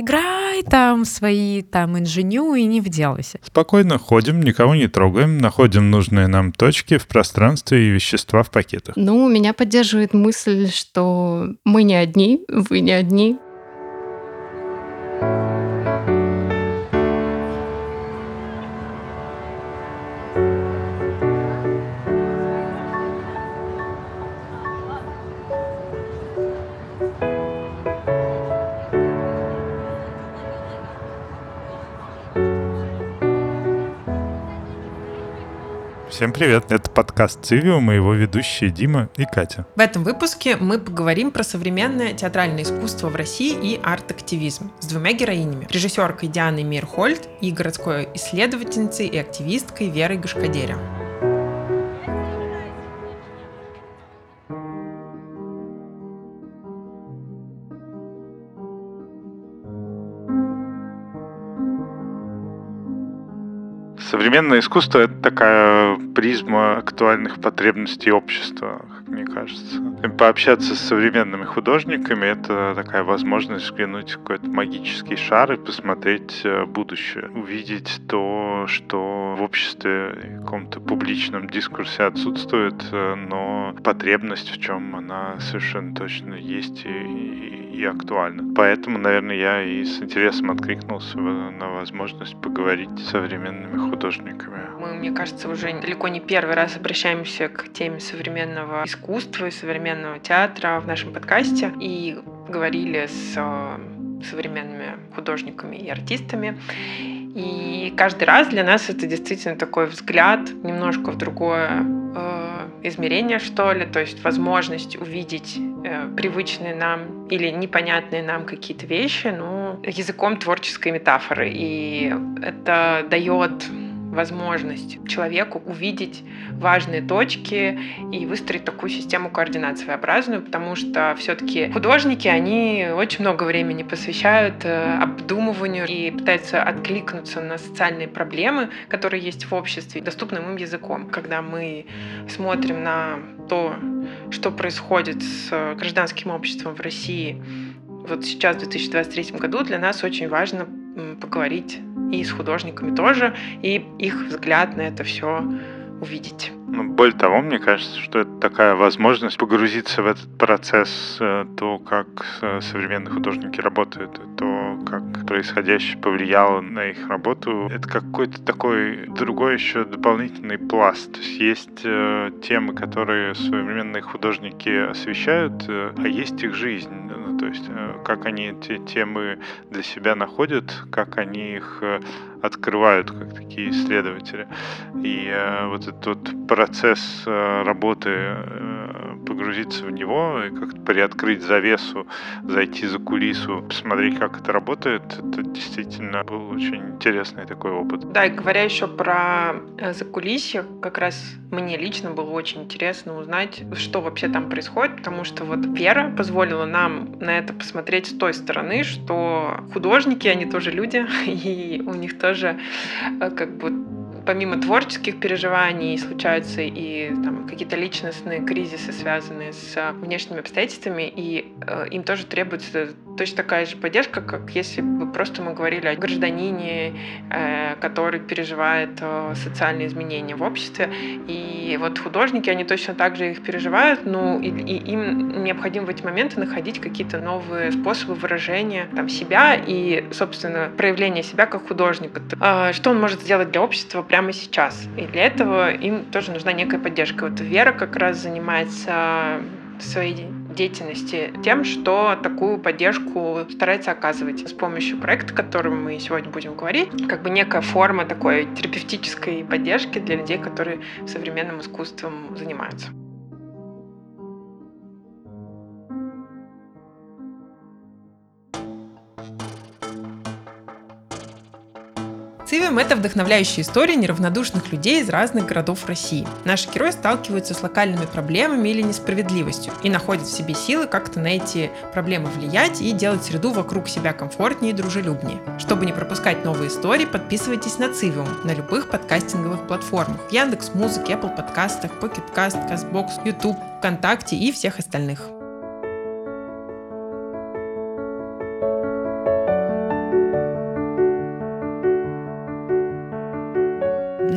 играй там свои там инженю и не вделайся. Спокойно ходим, никого не трогаем, находим нужные нам точки в пространстве и вещества в пакетах. Ну, меня поддерживает мысль, что мы не одни, вы не одни, Всем привет! Это подкаст «Цивиум» и его ведущие Дима и Катя. В этом выпуске мы поговорим про современное театральное искусство в России и арт-активизм с двумя героинями. Режиссеркой Дианой Мирхольд и городской исследовательницей и активисткой Верой Гашкадеря. Современное искусство — это такая призма актуальных потребностей общества, как мне кажется. И пообщаться с современными художниками — это такая возможность взглянуть в какой-то магический шар и посмотреть э, будущее. Увидеть то, что в обществе в каком-то публичном дискурсе отсутствует, э, но потребность в чем она совершенно точно есть и, и, актуальна. Поэтому, наверное, я и с интересом откликнулся на возможность поговорить с современными художниками художниками. Мы, мне кажется, уже далеко не первый раз обращаемся к теме современного искусства и современного театра в нашем подкасте и говорили с э, современными художниками и артистами. И каждый раз для нас это действительно такой взгляд немножко в другое э, измерение, что ли, то есть возможность увидеть э, привычные нам или непонятные нам какие-то вещи, ну, языком творческой метафоры. И это дает возможность человеку увидеть важные точки и выстроить такую систему координат своеобразную, потому что все-таки художники, они очень много времени посвящают э, обдумыванию и пытаются откликнуться на социальные проблемы, которые есть в обществе, доступным им языком. Когда мы смотрим на то, что происходит с гражданским обществом в России, вот сейчас, в 2023 году, для нас очень важно поговорить и с художниками тоже, и их взгляд на это все увидеть. Ну, более того, мне кажется, что это такая возможность погрузиться в этот процесс, э, то, как э, современные художники работают, то, как происходящее повлияло на их работу. Это какой-то такой другой еще дополнительный пласт. То есть есть э, темы, которые современные художники освещают, а есть их жизнь. Ну, то есть как они эти темы для себя находят, как они их открывают, как такие исследователи. И вот этот вот процесс э, работы, э, погрузиться в него и как-то приоткрыть завесу, зайти за кулису, посмотреть, как это работает, это действительно был очень интересный такой опыт. Да, и говоря еще про э, закулисье, как раз мне лично было очень интересно узнать, что вообще там происходит, потому что вот Вера позволила нам на это посмотреть с той стороны, что художники, они тоже люди, и у них тоже как бы помимо творческих переживаний случаются и там, какие-то личностные кризисы, связанные с внешними обстоятельствами, и э, им тоже требуется точно такая же поддержка, как если бы просто мы говорили о гражданине, э, который переживает э, социальные изменения в обществе. И вот художники, они точно так же их переживают, ну и, и им необходимо в эти моменты находить какие-то новые способы выражения там, себя и, собственно, проявления себя как художника. Э, что он может сделать для общества прямо сейчас? И для этого им тоже нужна некая поддержка. Вот Вера как раз занимается своей деятельности тем, что такую поддержку старается оказывать с помощью проекта, о котором мы сегодня будем говорить, как бы некая форма такой терапевтической поддержки для людей, которые современным искусством занимаются. Цивим — это вдохновляющая история неравнодушных людей из разных городов России. Наши герои сталкиваются с локальными проблемами или несправедливостью и находят в себе силы как-то на эти проблемы влиять и делать среду вокруг себя комфортнее и дружелюбнее. Чтобы не пропускать новые истории, подписывайтесь на Цивиум на любых подкастинговых платформах. В Яндекс Музыке, Apple подкастах, Pocket Cast, CastBox, YouTube, ВКонтакте и всех остальных.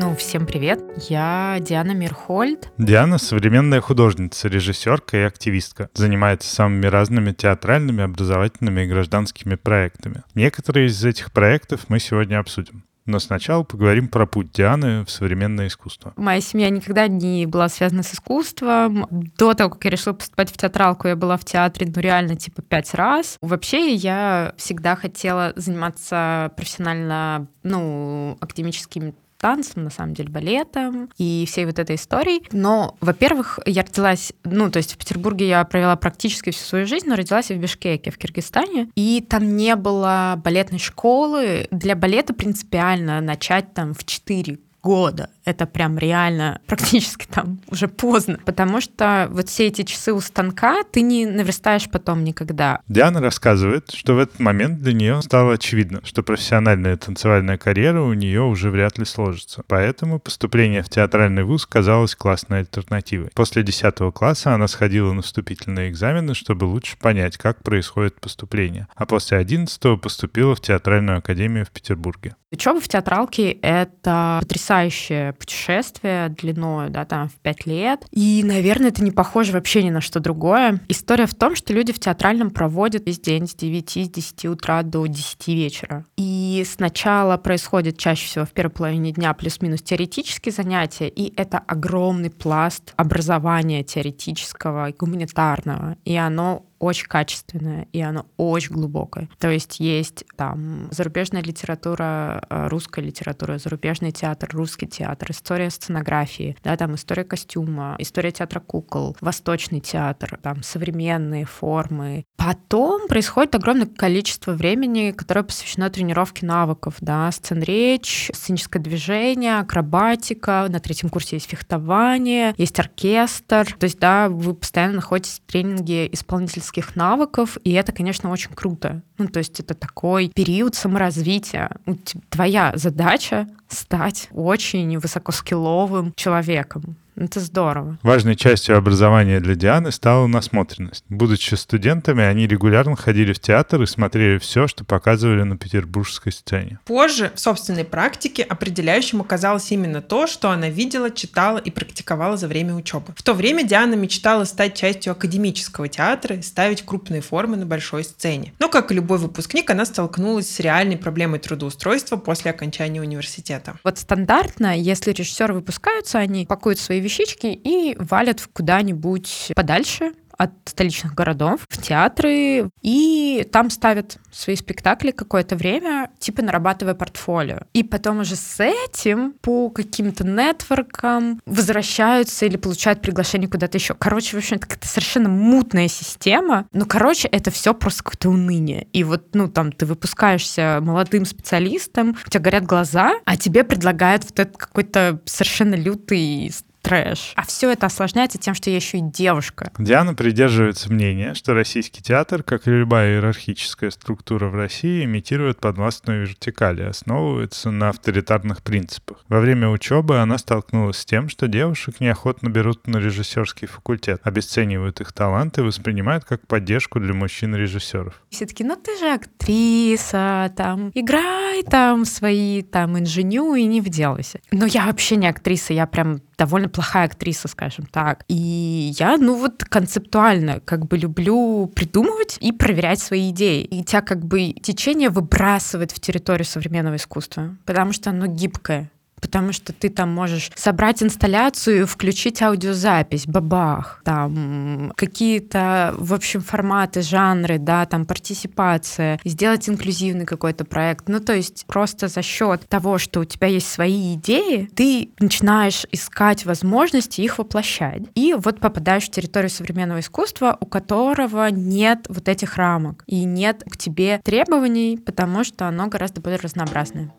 Ну, всем привет. Я Диана Мирхольд. Диана — современная художница, режиссерка и активистка. Занимается самыми разными театральными, образовательными и гражданскими проектами. Некоторые из этих проектов мы сегодня обсудим. Но сначала поговорим про путь Дианы в современное искусство. Моя семья никогда не была связана с искусством. До того, как я решила поступать в театралку, я была в театре, ну, реально, типа, пять раз. Вообще, я всегда хотела заниматься профессионально, ну, академическими танцем, на самом деле, балетом и всей вот этой историей. Но, во-первых, я родилась, ну, то есть в Петербурге я провела практически всю свою жизнь, но родилась я в Бишкеке, в Киргизстане, и там не было балетной школы. Для балета принципиально начать там в 4 года. Это прям реально практически там уже поздно, потому что вот все эти часы у станка ты не наверстаешь потом никогда. Диана рассказывает, что в этот момент для нее стало очевидно, что профессиональная танцевальная карьера у нее уже вряд ли сложится. Поэтому поступление в театральный вуз казалось классной альтернативой. После 10 класса она сходила на вступительные экзамены, чтобы лучше понять, как происходит поступление. А после 11 поступила в театральную академию в Петербурге. Учеба в театралке — это потрясающее путешествие длиной, да, там, в пять лет. И, наверное, это не похоже вообще ни на что другое. История в том, что люди в театральном проводят весь день с 9, с 10 утра до 10 вечера. И сначала происходит чаще всего в первой половине дня плюс-минус теоретические занятия, и это огромный пласт образования теоретического и гуманитарного. И оно очень качественное, и оно очень глубокое. То есть есть там зарубежная литература, э, русская литература, зарубежный театр, русский театр, история сценографии, да, там история костюма, история театра кукол, восточный театр, там современные формы. Потом происходит огромное количество времени, которое посвящено тренировке навыков, да, сцен-речь, сценическое движение, акробатика, на третьем курсе есть фехтование, есть оркестр, то есть, да, вы постоянно находитесь в тренинге исполнительского практических навыков, и это, конечно, очень круто. Ну, то есть это такой период саморазвития. Твоя задача стать очень высокоскилловым человеком. Это здорово. Важной частью образования для Дианы стала насмотренность. Будучи студентами, они регулярно ходили в театр и смотрели все, что показывали на петербургской сцене. Позже в собственной практике определяющим оказалось именно то, что она видела, читала и практиковала за время учебы. В то время Диана мечтала стать частью академического театра и ставить крупные формы на большой сцене. Но, как и любой выпускник, она столкнулась с реальной проблемой трудоустройства после окончания университета. Вот стандартно, если режиссеры выпускаются, они пакуют свои вещички и валят куда-нибудь подальше, от столичных городов в театры, и там ставят свои спектакли какое-то время, типа нарабатывая портфолио. И потом уже с этим по каким-то нетворкам возвращаются или получают приглашение куда-то еще. Короче, в общем, это какая-то совершенно мутная система. Ну, короче, это все просто какое-то уныние. И вот, ну, там, ты выпускаешься молодым специалистом, у тебя горят глаза, а тебе предлагают вот этот какой-то совершенно лютый трэш. А все это осложняется тем, что я еще и девушка. Диана придерживается мнения, что российский театр, как и любая иерархическая структура в России, имитирует подвластную вертикаль и основывается на авторитарных принципах. Во время учебы она столкнулась с тем, что девушек неохотно берут на режиссерский факультет, обесценивают их таланты и воспринимают как поддержку для мужчин-режиссеров. Все таки ну ты же актриса, там, играй там свои там инженю и не вделайся. Но я вообще не актриса, я прям довольно плохая актриса, скажем так. И я, ну вот концептуально как бы люблю придумывать и проверять свои идеи. И тебя как бы течение выбрасывает в территорию современного искусства, потому что оно гибкое потому что ты там можешь собрать инсталляцию, включить аудиозапись, бабах, там какие-то, в общем, форматы, жанры, да, там партисипация, сделать инклюзивный какой-то проект. Ну, то есть просто за счет того, что у тебя есть свои идеи, ты начинаешь искать возможности их воплощать. И вот попадаешь в территорию современного искусства, у которого нет вот этих рамок и нет к тебе требований, потому что оно гораздо более разнообразное.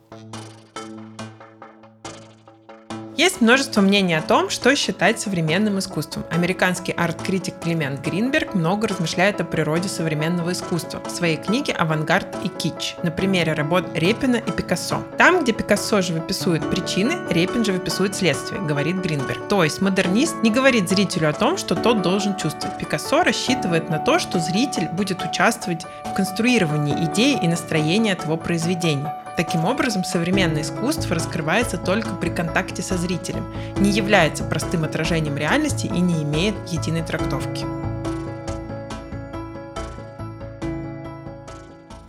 Есть множество мнений о том, что считать современным искусством. Американский арт-критик Климент Гринберг много размышляет о природе современного искусства в своей книге «Авангард и кич» на примере работ Репина и Пикассо. Там, где Пикассо живописует причины, Репин живописует следствие, говорит Гринберг. То есть модернист не говорит зрителю о том, что тот должен чувствовать. Пикассо рассчитывает на то, что зритель будет участвовать в конструировании идеи и настроения этого произведения. Таким образом, современное искусство раскрывается только при контакте со зрителем, не является простым отражением реальности и не имеет единой трактовки.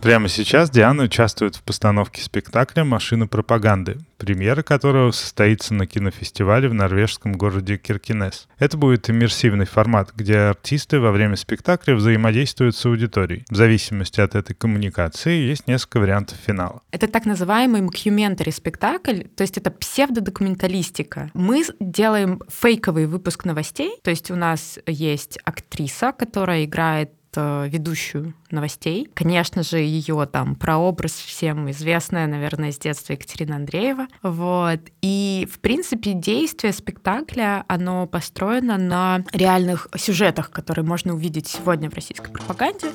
Прямо сейчас Диана участвует в постановке спектакля «Машина пропаганды», премьера которого состоится на кинофестивале в норвежском городе Киркинес. Это будет иммерсивный формат, где артисты во время спектакля взаимодействуют с аудиторией. В зависимости от этой коммуникации есть несколько вариантов финала. Это так называемый мокюментари спектакль, то есть это псевдодокументалистика. Мы делаем фейковый выпуск новостей, то есть у нас есть актриса, которая играет ведущую новостей. Конечно же, ее там прообраз всем известная, наверное, с детства Екатерина Андреева. Вот. И, в принципе, действие спектакля, оно построено на реальных сюжетах, которые можно увидеть сегодня в российской пропаганде.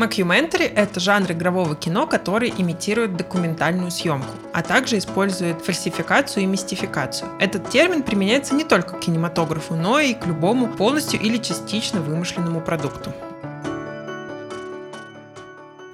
Мокюментари — это жанр игрового кино, который имитирует документальную съемку, а также использует фальсификацию и мистификацию. Этот термин применяется не только к кинематографу, но и к любому полностью или частично вымышленному продукту.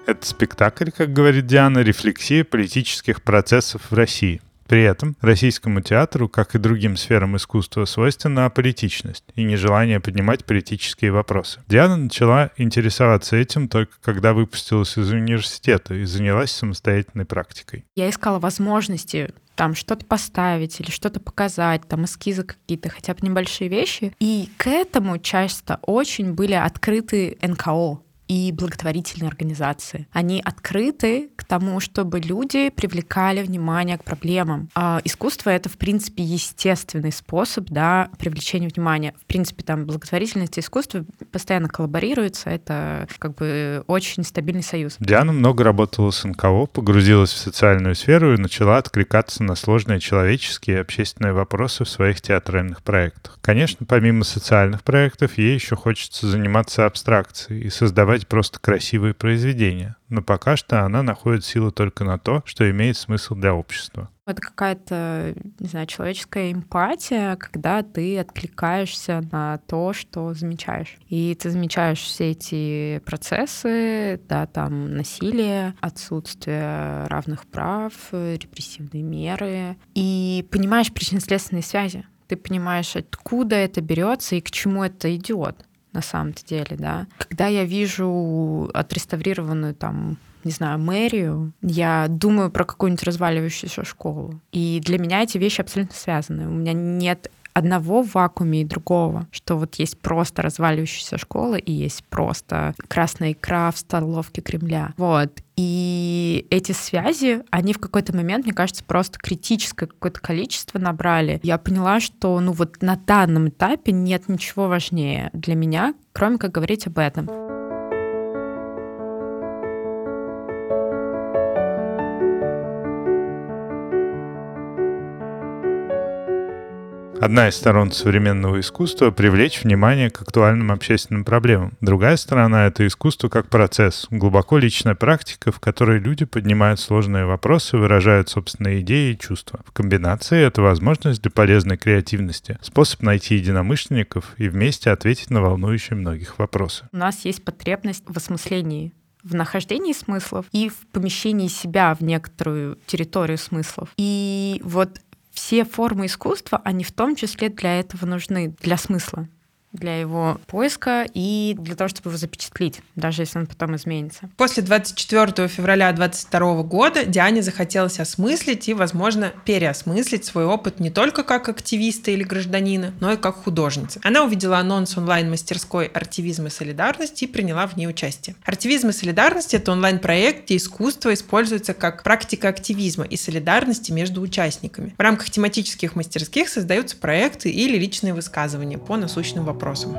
Это спектакль, как говорит Диана, рефлексия политических процессов в России. При этом российскому театру, как и другим сферам искусства, свойственна аполитичность и нежелание поднимать политические вопросы. Диана начала интересоваться этим только когда выпустилась из университета и занялась самостоятельной практикой. Я искала возможности там что-то поставить или что-то показать, там эскизы какие-то, хотя бы небольшие вещи. И к этому часто очень были открыты НКО, и благотворительные организации. Они открыты к тому, чтобы люди привлекали внимание к проблемам. А искусство — это, в принципе, естественный способ да, привлечения внимания. В принципе, там благотворительность и искусство постоянно коллаборируются. Это как бы очень стабильный союз. Диана много работала с НКО, погрузилась в социальную сферу и начала откликаться на сложные человеческие и общественные вопросы в своих театральных проектах. Конечно, помимо социальных проектов, ей еще хочется заниматься абстракцией и создавать создавать просто красивые произведения. Но пока что она находит силу только на то, что имеет смысл для общества. Это какая-то, не знаю, человеческая эмпатия, когда ты откликаешься на то, что замечаешь. И ты замечаешь все эти процессы, да, там насилие, отсутствие равных прав, репрессивные меры, и понимаешь причинно-следственные связи. Ты понимаешь, откуда это берется и к чему это идет на самом-то деле, да. Когда я вижу отреставрированную там не знаю, мэрию, я думаю про какую-нибудь разваливающуюся школу. И для меня эти вещи абсолютно связаны. У меня нет одного в вакууме и другого, что вот есть просто разваливающаяся школа и есть просто красная икра в столовке Кремля. Вот. И эти связи, они в какой-то момент, мне кажется, просто критическое какое-то количество набрали. Я поняла, что ну вот на данном этапе нет ничего важнее для меня, кроме как говорить об этом. Одна из сторон современного искусства — привлечь внимание к актуальным общественным проблемам. Другая сторона — это искусство как процесс, глубоко личная практика, в которой люди поднимают сложные вопросы, выражают собственные идеи и чувства. В комбинации это возможность для полезной креативности, способ найти единомышленников и вместе ответить на волнующие многих вопросы. У нас есть потребность в осмыслении в нахождении смыслов и в помещении себя в некоторую территорию смыслов. И вот все формы искусства, они в том числе для этого нужны, для смысла для его поиска и для того, чтобы его запечатлить, даже если он потом изменится. После 24 февраля 2022 года Диане захотелось осмыслить и, возможно, переосмыслить свой опыт не только как активиста или гражданина, но и как художницы. Она увидела анонс онлайн-мастерской «Артивизм и солидарность» и приняла в ней участие. «Артивизм и солидарность» — это онлайн-проект, где искусство используется как практика активизма и солидарности между участниками. В рамках тематических мастерских создаются проекты или личные высказывания по насущным вопросам вопросам.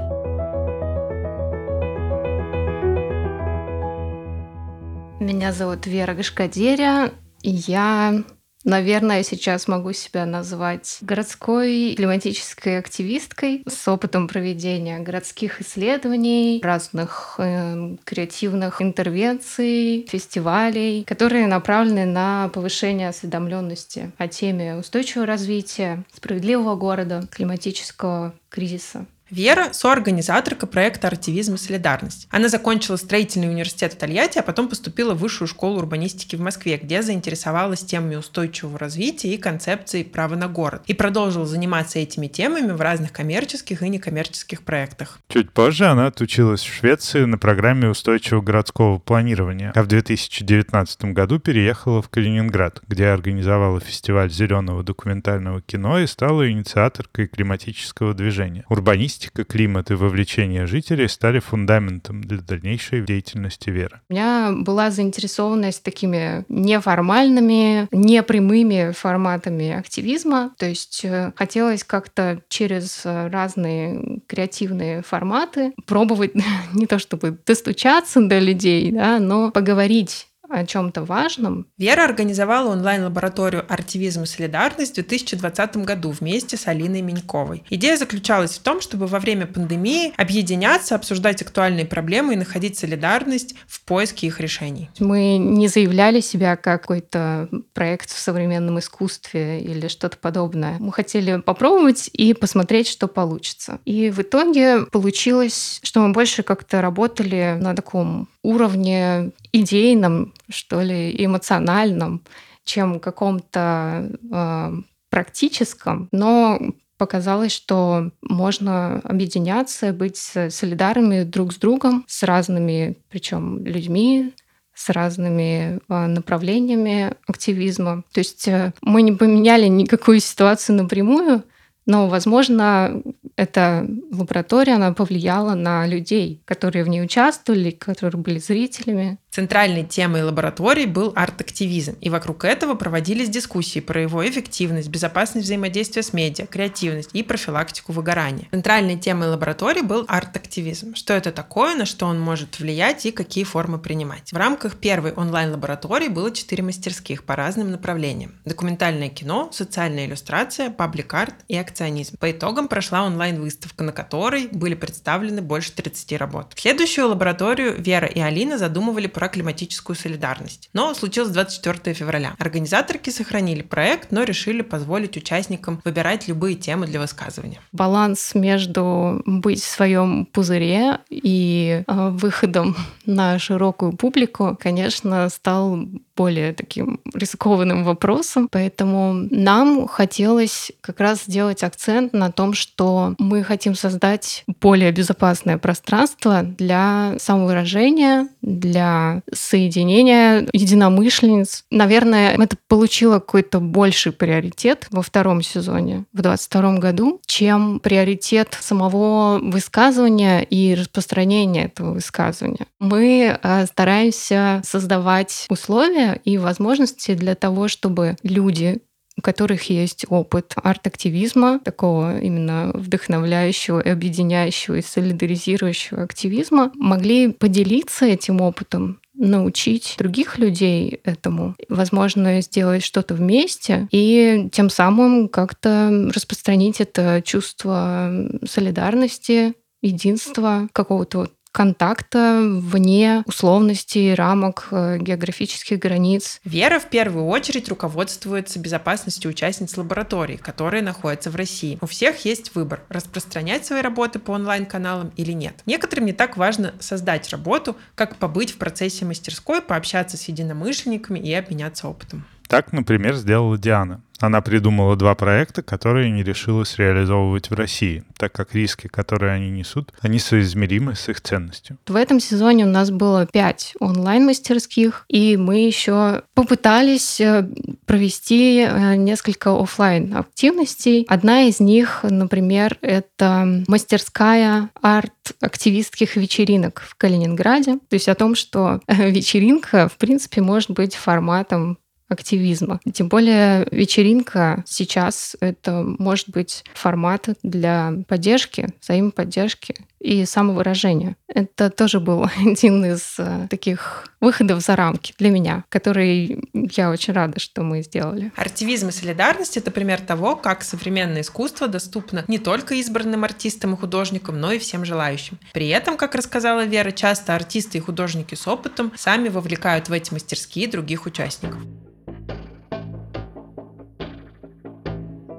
Меня зовут Вера Гашкадеря. Я Наверное, сейчас могу себя назвать городской климатической активисткой с опытом проведения городских исследований, разных э, креативных интервенций, фестивалей, которые направлены на повышение осведомленности о теме устойчивого развития, справедливого города, климатического кризиса. Вера – соорганизаторка проекта «Артивизм и солидарность». Она закончила строительный университет в Тольятти, а потом поступила в Высшую школу урбанистики в Москве, где заинтересовалась темами устойчивого развития и концепцией права на город. И продолжила заниматься этими темами в разных коммерческих и некоммерческих проектах. Чуть позже она отучилась в Швеции на программе устойчивого городского планирования, а в 2019 году переехала в Калининград, где организовала фестиваль зеленого документального кино и стала инициаторкой климатического движения. Урбанистика Логистика, климат и вовлечение жителей стали фундаментом для дальнейшей деятельности Веры. У меня была заинтересованность такими неформальными, непрямыми форматами активизма. То есть э, хотелось как-то через разные креативные форматы пробовать не то чтобы достучаться до людей, да, но поговорить о чем-то важном. Вера организовала онлайн-лабораторию «Артивизм и солидарность» в 2020 году вместе с Алиной Миньковой. Идея заключалась в том, чтобы во время пандемии объединяться, обсуждать актуальные проблемы и находить солидарность в поиске их решений. Мы не заявляли себя как какой-то проект в современном искусстве или что-то подобное. Мы хотели попробовать и посмотреть, что получится. И в итоге получилось, что мы больше как-то работали на таком уровне идейном, что ли, эмоциональном, чем каком-то э, практическом, но показалось, что можно объединяться, быть солидарными друг с другом, с разными, причем людьми, с разными э, направлениями активизма. То есть э, мы не поменяли никакую ситуацию напрямую, но, возможно, эта лаборатория, она повлияла на людей, которые в ней участвовали, которые были зрителями. Центральной темой лаборатории был арт-активизм, и вокруг этого проводились дискуссии про его эффективность, безопасность взаимодействия с медиа, креативность и профилактику выгорания. Центральной темой лаборатории был арт-активизм. Что это такое, на что он может влиять и какие формы принимать. В рамках первой онлайн-лаборатории было четыре мастерских по разным направлениям. Документальное кино, социальная иллюстрация, паблик-арт и акционизм. По итогам прошла онлайн-выставка, на которой были представлены больше 30 работ. Следующую лабораторию Вера и Алина задумывали про климатическую солидарность. Но случилось 24 февраля. Организаторки сохранили проект, но решили позволить участникам выбирать любые темы для высказывания. Баланс между быть в своем пузыре и э, выходом на широкую публику, конечно, стал более таким рискованным вопросом. Поэтому нам хотелось как раз сделать акцент на том, что мы хотим создать более безопасное пространство для самовыражения, для соединения единомышленниц. Наверное, это получило какой-то больший приоритет во втором сезоне, в 2022 году, чем приоритет самого высказывания и распространения этого высказывания. Мы э, стараемся создавать условия, и возможности для того, чтобы люди, у которых есть опыт арт-активизма, такого именно вдохновляющего, объединяющего и солидаризирующего активизма, могли поделиться этим опытом научить других людей этому, возможно, сделать что-то вместе и тем самым как-то распространить это чувство солидарности, единства, какого-то вот контакта вне условностей, рамок, э, географических границ. Вера в первую очередь руководствуется безопасностью участниц лаборатории, которые находятся в России. У всех есть выбор, распространять свои работы по онлайн-каналам или нет. Некоторым не так важно создать работу, как побыть в процессе мастерской, пообщаться с единомышленниками и обменяться опытом. Так, например, сделала Диана. Она придумала два проекта, которые не решилась реализовывать в России, так как риски, которые они несут, они соизмеримы с их ценностью. В этом сезоне у нас было пять онлайн-мастерских, и мы еще попытались э, провести э, несколько офлайн активностей. Одна из них, например, это мастерская арт-активистских вечеринок в Калининграде. То есть о том, что вечеринка, в принципе, может быть форматом активизма. Тем более вечеринка сейчас это может быть формат для поддержки, взаимоподдержки и самовыражения. Это тоже был один из э, таких выходов за рамки для меня, который я очень рада, что мы сделали. Артивизм и солидарность — это пример того, как современное искусство доступно не только избранным артистам и художникам, но и всем желающим. При этом, как рассказала Вера, часто артисты и художники с опытом сами вовлекают в эти мастерские других участников.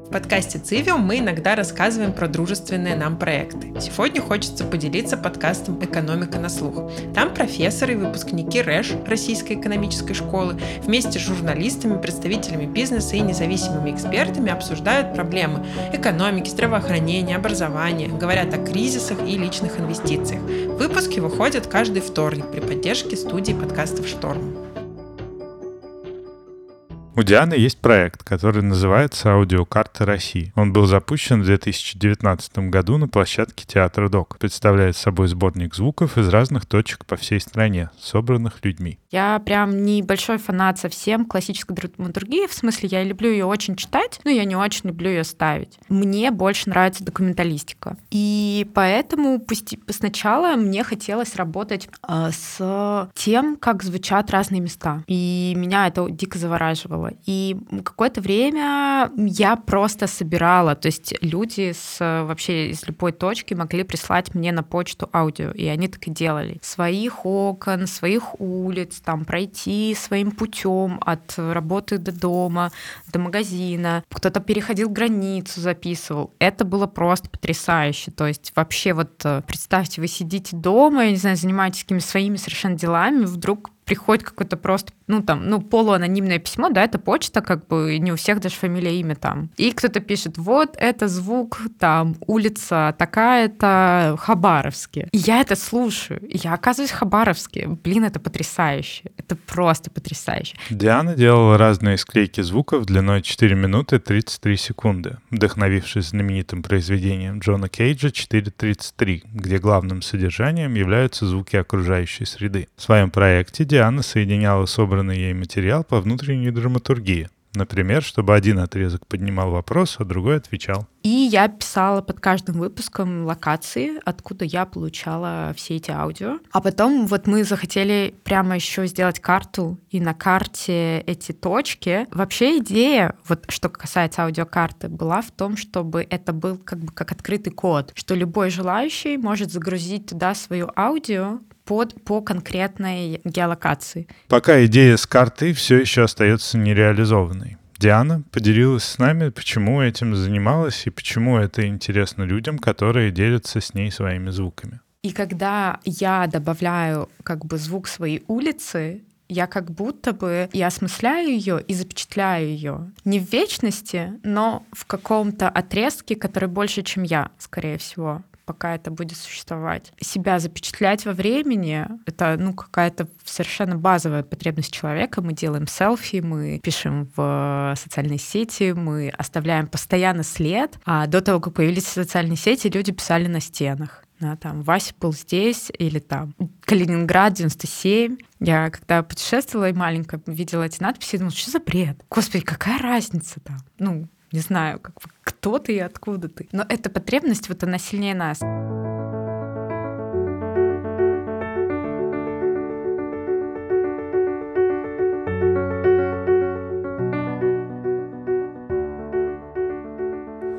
В подкасте «Цивиум» мы иногда рассказываем про дружественные нам проекты. Сегодня хочется поделиться подкастом «Экономика на слух». Там профессоры и выпускники РЭШ, Российской экономической школы, вместе с журналистами, представителями бизнеса и независимыми экспертами обсуждают проблемы экономики, здравоохранения, образования, говорят о кризисах и личных инвестициях. Выпуски выходят каждый вторник при поддержке студии подкастов «Шторм». У Дианы есть проект, который называется «Аудиокарта России». Он был запущен в 2019 году на площадке Театра ДОК. Представляет собой сборник звуков из разных точек по всей стране, собранных людьми. Я прям не большой фанат совсем классической драматургии, в смысле, я люблю ее очень читать, но я не очень люблю ее ставить. Мне больше нравится документалистика. И поэтому сначала мне хотелось работать э, с тем, как звучат разные места. И меня это дико завораживало. И какое-то время я просто собирала, то есть люди с вообще из любой точки могли прислать мне на почту аудио, и они так и делали. Своих окон, своих улиц, там пройти своим путем от работы до дома, до магазина. Кто-то переходил границу, записывал. Это было просто потрясающе. То есть вообще вот э, представьте, вы сидите дома, я не знаю, занимаетесь какими-то своими совершенно делами, вдруг приходит какое-то просто, ну, там, ну, полуанонимное письмо, да, это почта, как бы, не у всех даже фамилия, имя там. И кто-то пишет, вот, это звук, там, улица такая-то, Хабаровске. И я это слушаю, и я оказываюсь в Хабаровске. Блин, это потрясающе. Это просто потрясающе. Диана делала разные склейки звуков длиной 4 минуты 33 секунды, вдохновившись знаменитым произведением Джона Кейджа 4.33, где главным содержанием являются звуки окружающей среды. В своем проекте Диана Диана соединяла собранный ей материал по внутренней драматургии. Например, чтобы один отрезок поднимал вопрос, а другой отвечал. И я писала под каждым выпуском локации, откуда я получала все эти аудио. А потом вот мы захотели прямо еще сделать карту, и на карте эти точки. Вообще идея, вот что касается аудиокарты, была в том, чтобы это был как бы как открытый код, что любой желающий может загрузить туда свою аудио, под, по конкретной геолокации. Пока идея с картой все еще остается нереализованной. Диана поделилась с нами, почему этим занималась и почему это интересно людям, которые делятся с ней своими звуками. И когда я добавляю как бы звук своей улицы, я как будто бы и осмысляю ее, и запечатляю ее. Не в вечности, но в каком-то отрезке, который больше, чем я, скорее всего пока это будет существовать. Себя запечатлять во времени — это ну, какая-то совершенно базовая потребность человека. Мы делаем селфи, мы пишем в социальные сети, мы оставляем постоянно след. А до того, как появились социальные сети, люди писали на стенах. Да, там Вася был здесь, или там Калининград 97. Я когда путешествовала и маленькая видела эти надписи, думала, что за бред? Господи, какая разница там? Ну, не знаю, как, кто ты и откуда ты. Но эта потребность, вот она сильнее нас.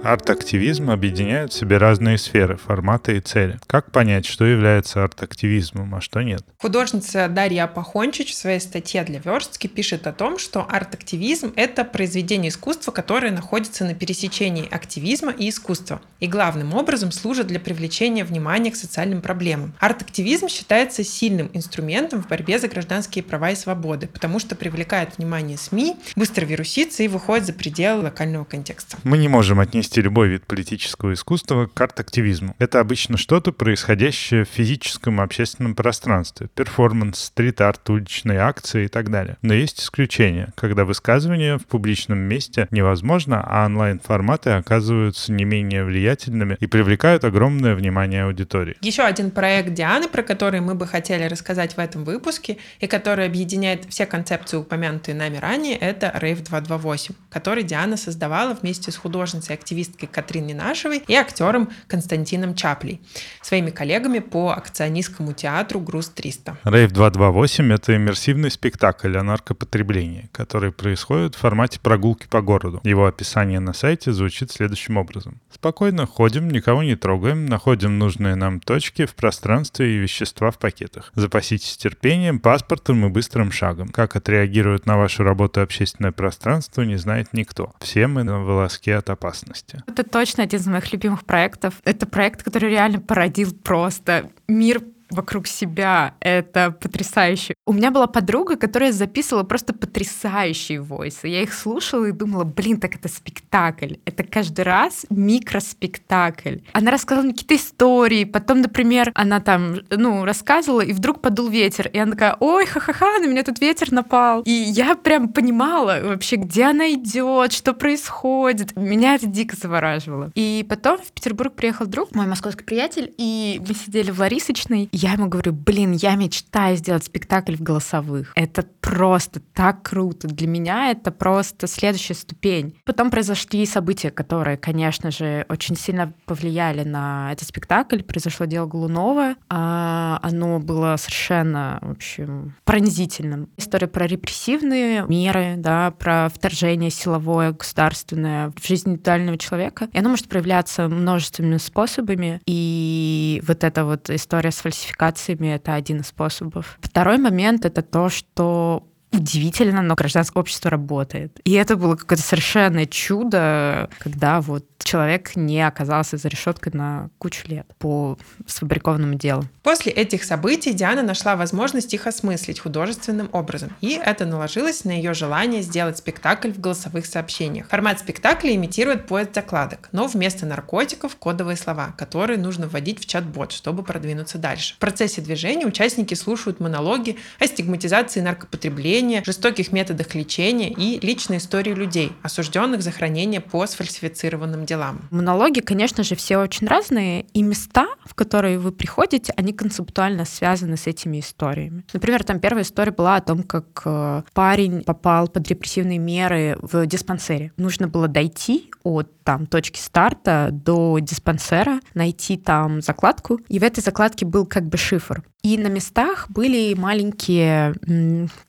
Арт-активизм объединяет в себе разные сферы, форматы и цели. Как понять, что является арт-активизмом, а что нет? Художница Дарья Пахончич в своей статье для Верстки пишет о том, что арт-активизм — это произведение искусства, которое находится на пересечении активизма и искусства, и главным образом служит для привлечения внимания к социальным проблемам. Арт-активизм считается сильным инструментом в борьбе за гражданские права и свободы, потому что привлекает внимание СМИ, быстро вирусится и выходит за пределы локального контекста. Мы не можем отнести отнести любой вид политического искусства к арт-активизму. Это обычно что-то, происходящее в физическом общественном пространстве. Перформанс, стрит-арт, уличные акции и так далее. Но есть исключения, когда высказывания в публичном месте невозможно, а онлайн-форматы оказываются не менее влиятельными и привлекают огромное внимание аудитории. Еще один проект Дианы, про который мы бы хотели рассказать в этом выпуске, и который объединяет все концепции, упомянутые нами ранее, это Rave 228, который Диана создавала вместе с художницей-активисткой сценаристкой Катрин Нинашевой и актером Константином Чаплей, своими коллегами по акционистскому театру «Груз-300». Рейв 228 — это иммерсивный спектакль о наркопотреблении, который происходит в формате прогулки по городу. Его описание на сайте звучит следующим образом. Спокойно ходим, никого не трогаем, находим нужные нам точки в пространстве и вещества в пакетах. Запаситесь терпением, паспортом и быстрым шагом. Как отреагирует на вашу работу общественное пространство, не знает никто. Все мы на волоске от опасности. Это точно один из моих любимых проектов. Это проект, который реально породил просто мир вокруг себя. Это потрясающе. У меня была подруга, которая записывала просто потрясающие войсы. Я их слушала и думала, блин, так это спектакль. Это каждый раз микроспектакль. Она рассказывала мне какие-то истории. Потом, например, она там, ну, рассказывала, и вдруг подул ветер. И она такая, ой, ха-ха-ха, на меня тут ветер напал. И я прям понимала вообще, где она идет, что происходит. Меня это дико завораживало. И потом в Петербург приехал друг, мой московский приятель, и мы сидели в Ларисочной, я ему говорю, блин, я мечтаю сделать спектакль в голосовых. Это просто так круто. Для меня это просто следующая ступень. Потом произошли события, которые, конечно же, очень сильно повлияли на этот спектакль. Произошло дело Голунова. А оно было совершенно, в общем, пронзительным. История про репрессивные меры, да, про вторжение силовое, государственное в жизнь индивидуального человека. И оно может проявляться множественными способами. И вот эта вот история с фальсификацией фальсификациями — это один из способов. Второй момент — это то, что удивительно, но гражданское общество работает. И это было какое-то совершенное чудо, когда вот человек не оказался за решеткой на кучу лет по сфабрикованному делу. После этих событий Диана нашла возможность их осмыслить художественным образом, и это наложилось на ее желание сделать спектакль в голосовых сообщениях. Формат спектакля имитирует поезд закладок, но вместо наркотиков кодовые слова, которые нужно вводить в чат-бот, чтобы продвинуться дальше. В процессе движения участники слушают монологи о стигматизации наркопотребления, жестоких методах лечения и личной истории людей, осужденных за хранение по сфальсифицированным делам. Монологи, конечно же, все очень разные, и места, в которые вы приходите, они концептуально связаны с этими историями. Например, там первая история была о том, как э, парень попал под репрессивные меры в диспансере. Нужно было дойти от там точки старта до диспансера, найти там закладку, и в этой закладке был как бы шифр. И на местах были маленькие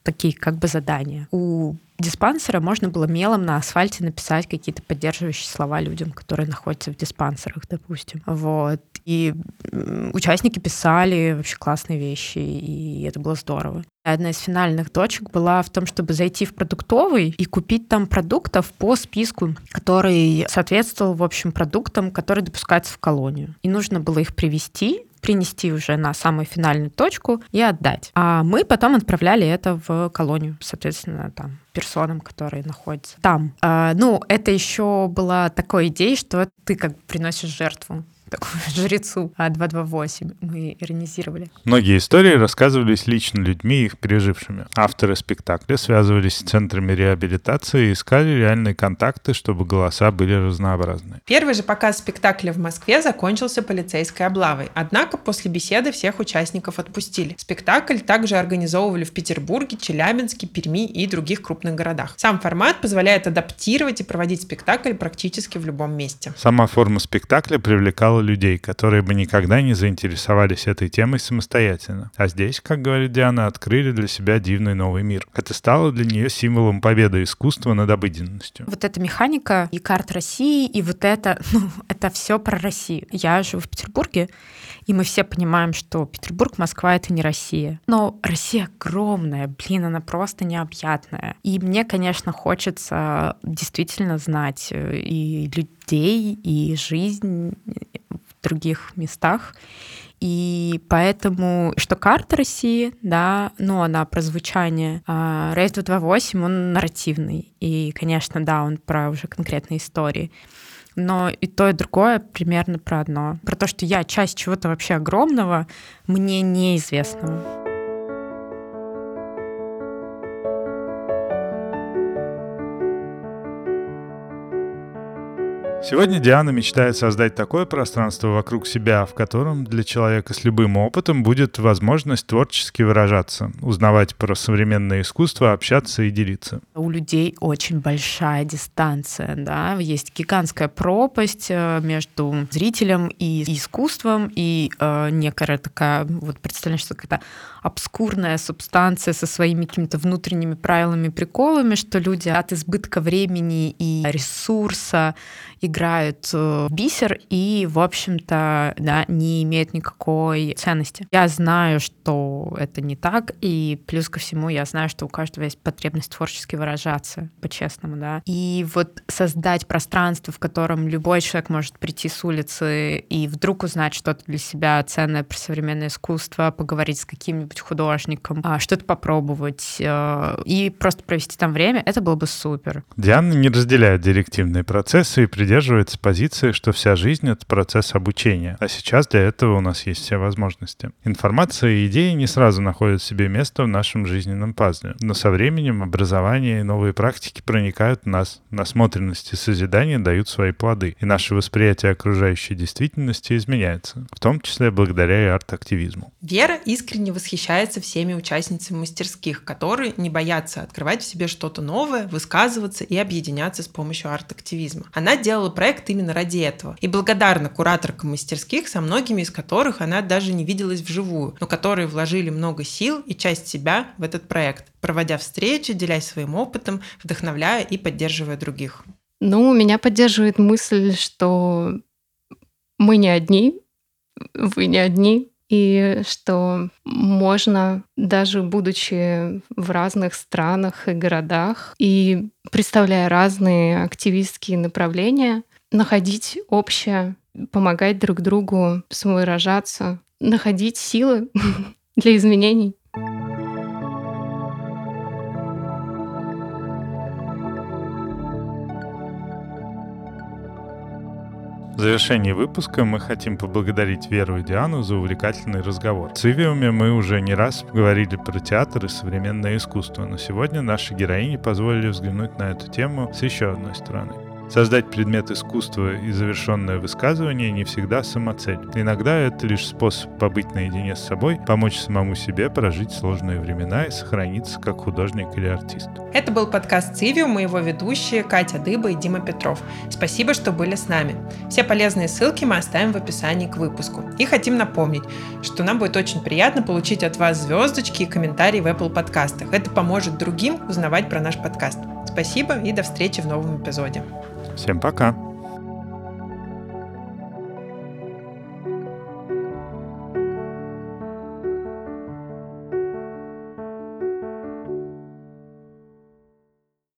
такие как бы задания. У диспансера можно было мелом на асфальте написать какие-то поддерживающие слова людям, которые находятся в диспансерах, допустим. Вот. И участники писали вообще классные вещи, и это было здорово. Одна из финальных точек была в том, чтобы зайти в продуктовый и купить там продуктов по списку, который соответствовал, в общем, продуктам, которые допускаются в колонию. И нужно было их привезти, принести уже на самую финальную точку и отдать. А мы потом отправляли это в колонию, соответственно, там, персонам, которые находятся там. А, ну, это еще была такой идея, что ты как приносишь жертву такую жрецу 228 а, мы иронизировали. Многие истории рассказывались лично людьми, их пережившими. Авторы спектакля связывались с центрами реабилитации и искали реальные контакты, чтобы голоса были разнообразны. Первый же показ спектакля в Москве закончился полицейской облавой. Однако после беседы всех участников отпустили. Спектакль также организовывали в Петербурге, Челябинске, Перми и других крупных городах. Сам формат позволяет адаптировать и проводить спектакль практически в любом месте. Сама форма спектакля привлекала людей, которые бы никогда не заинтересовались этой темой самостоятельно. А здесь, как говорит Диана, открыли для себя дивный новый мир. Это стало для нее символом победы искусства над обыденностью. Вот эта механика и карта России, и вот это, ну, это все про Россию. Я живу в Петербурге, и мы все понимаем, что Петербург, Москва — это не Россия. Но Россия огромная, блин, она просто необъятная. И мне, конечно, хочется действительно знать э, и людей, и жизнь других местах. И поэтому, что карта России, да, ну, она про звучание, а Рейс 228, он нарративный. И, конечно, да, он про уже конкретные истории но и то, и другое примерно про одно. Про то, что я часть чего-то вообще огромного, мне неизвестного. Сегодня Диана мечтает создать такое пространство вокруг себя, в котором для человека с любым опытом будет возможность творчески выражаться, узнавать про современное искусство, общаться и делиться. У людей очень большая дистанция, да, есть гигантская пропасть э, между зрителем и искусством, и э, некая такая, вот представляешь, что какая-то обскурная субстанция со своими какими-то внутренними правилами, приколами, что люди от избытка времени и ресурса играют э, в бисер и, в общем-то, да, не имеют никакой ценности. Я знаю, что это не так, и плюс ко всему я знаю, что у каждого есть потребность творчески выражаться, по-честному, да. И вот создать пространство, в котором любой человек может прийти с улицы и вдруг узнать что-то для себя ценное про современное искусство, поговорить с каким-нибудь художником, а, что-то попробовать э, и просто провести там время, это было бы супер. Диана не разделяет директивные процессы и придерживается позиции, что вся жизнь — это процесс обучения, а сейчас для этого у нас есть все возможности. Информация и идеи не сразу находят себе место в нашем жизненном пазле, но со временем образование и новые практики проникают в нас, насмотренность и созидание дают свои плоды, и наше восприятие окружающей действительности изменяется, в том числе благодаря и арт-активизму. Вера искренне восхищается всеми участницами мастерских, которые не боятся открывать в себе что-то новое, высказываться и объединяться с помощью арт-активизма. Она делала проект именно ради этого. И благодарна кураторкам мастерских, со многими из которых она даже не виделась вживую, но которые вложили много сил и часть себя в этот проект, проводя встречи, делясь своим опытом, вдохновляя и поддерживая других. Ну, меня поддерживает мысль, что мы не одни, вы не одни, и что можно, даже будучи в разных странах и городах, и представляя разные активистские направления, находить общее, помогать друг другу самовыражаться, находить силы для изменений. В завершении выпуска мы хотим поблагодарить Веру и Диану за увлекательный разговор. В Цивиуме мы уже не раз говорили про театр и современное искусство, но сегодня наши героини позволили взглянуть на эту тему с еще одной стороны. Создать предмет искусства и завершенное высказывание не всегда самоцель. Иногда это лишь способ побыть наедине с собой, помочь самому себе прожить сложные времена и сохраниться как художник или артист. Это был подкаст «Цивиум» моего ведущие Катя Дыба и Дима Петров. Спасибо, что были с нами. Все полезные ссылки мы оставим в описании к выпуску. И хотим напомнить, что нам будет очень приятно получить от вас звездочки и комментарии в Apple подкастах. Это поможет другим узнавать про наш подкаст. Спасибо и до встречи в новом эпизоде. Всем пока!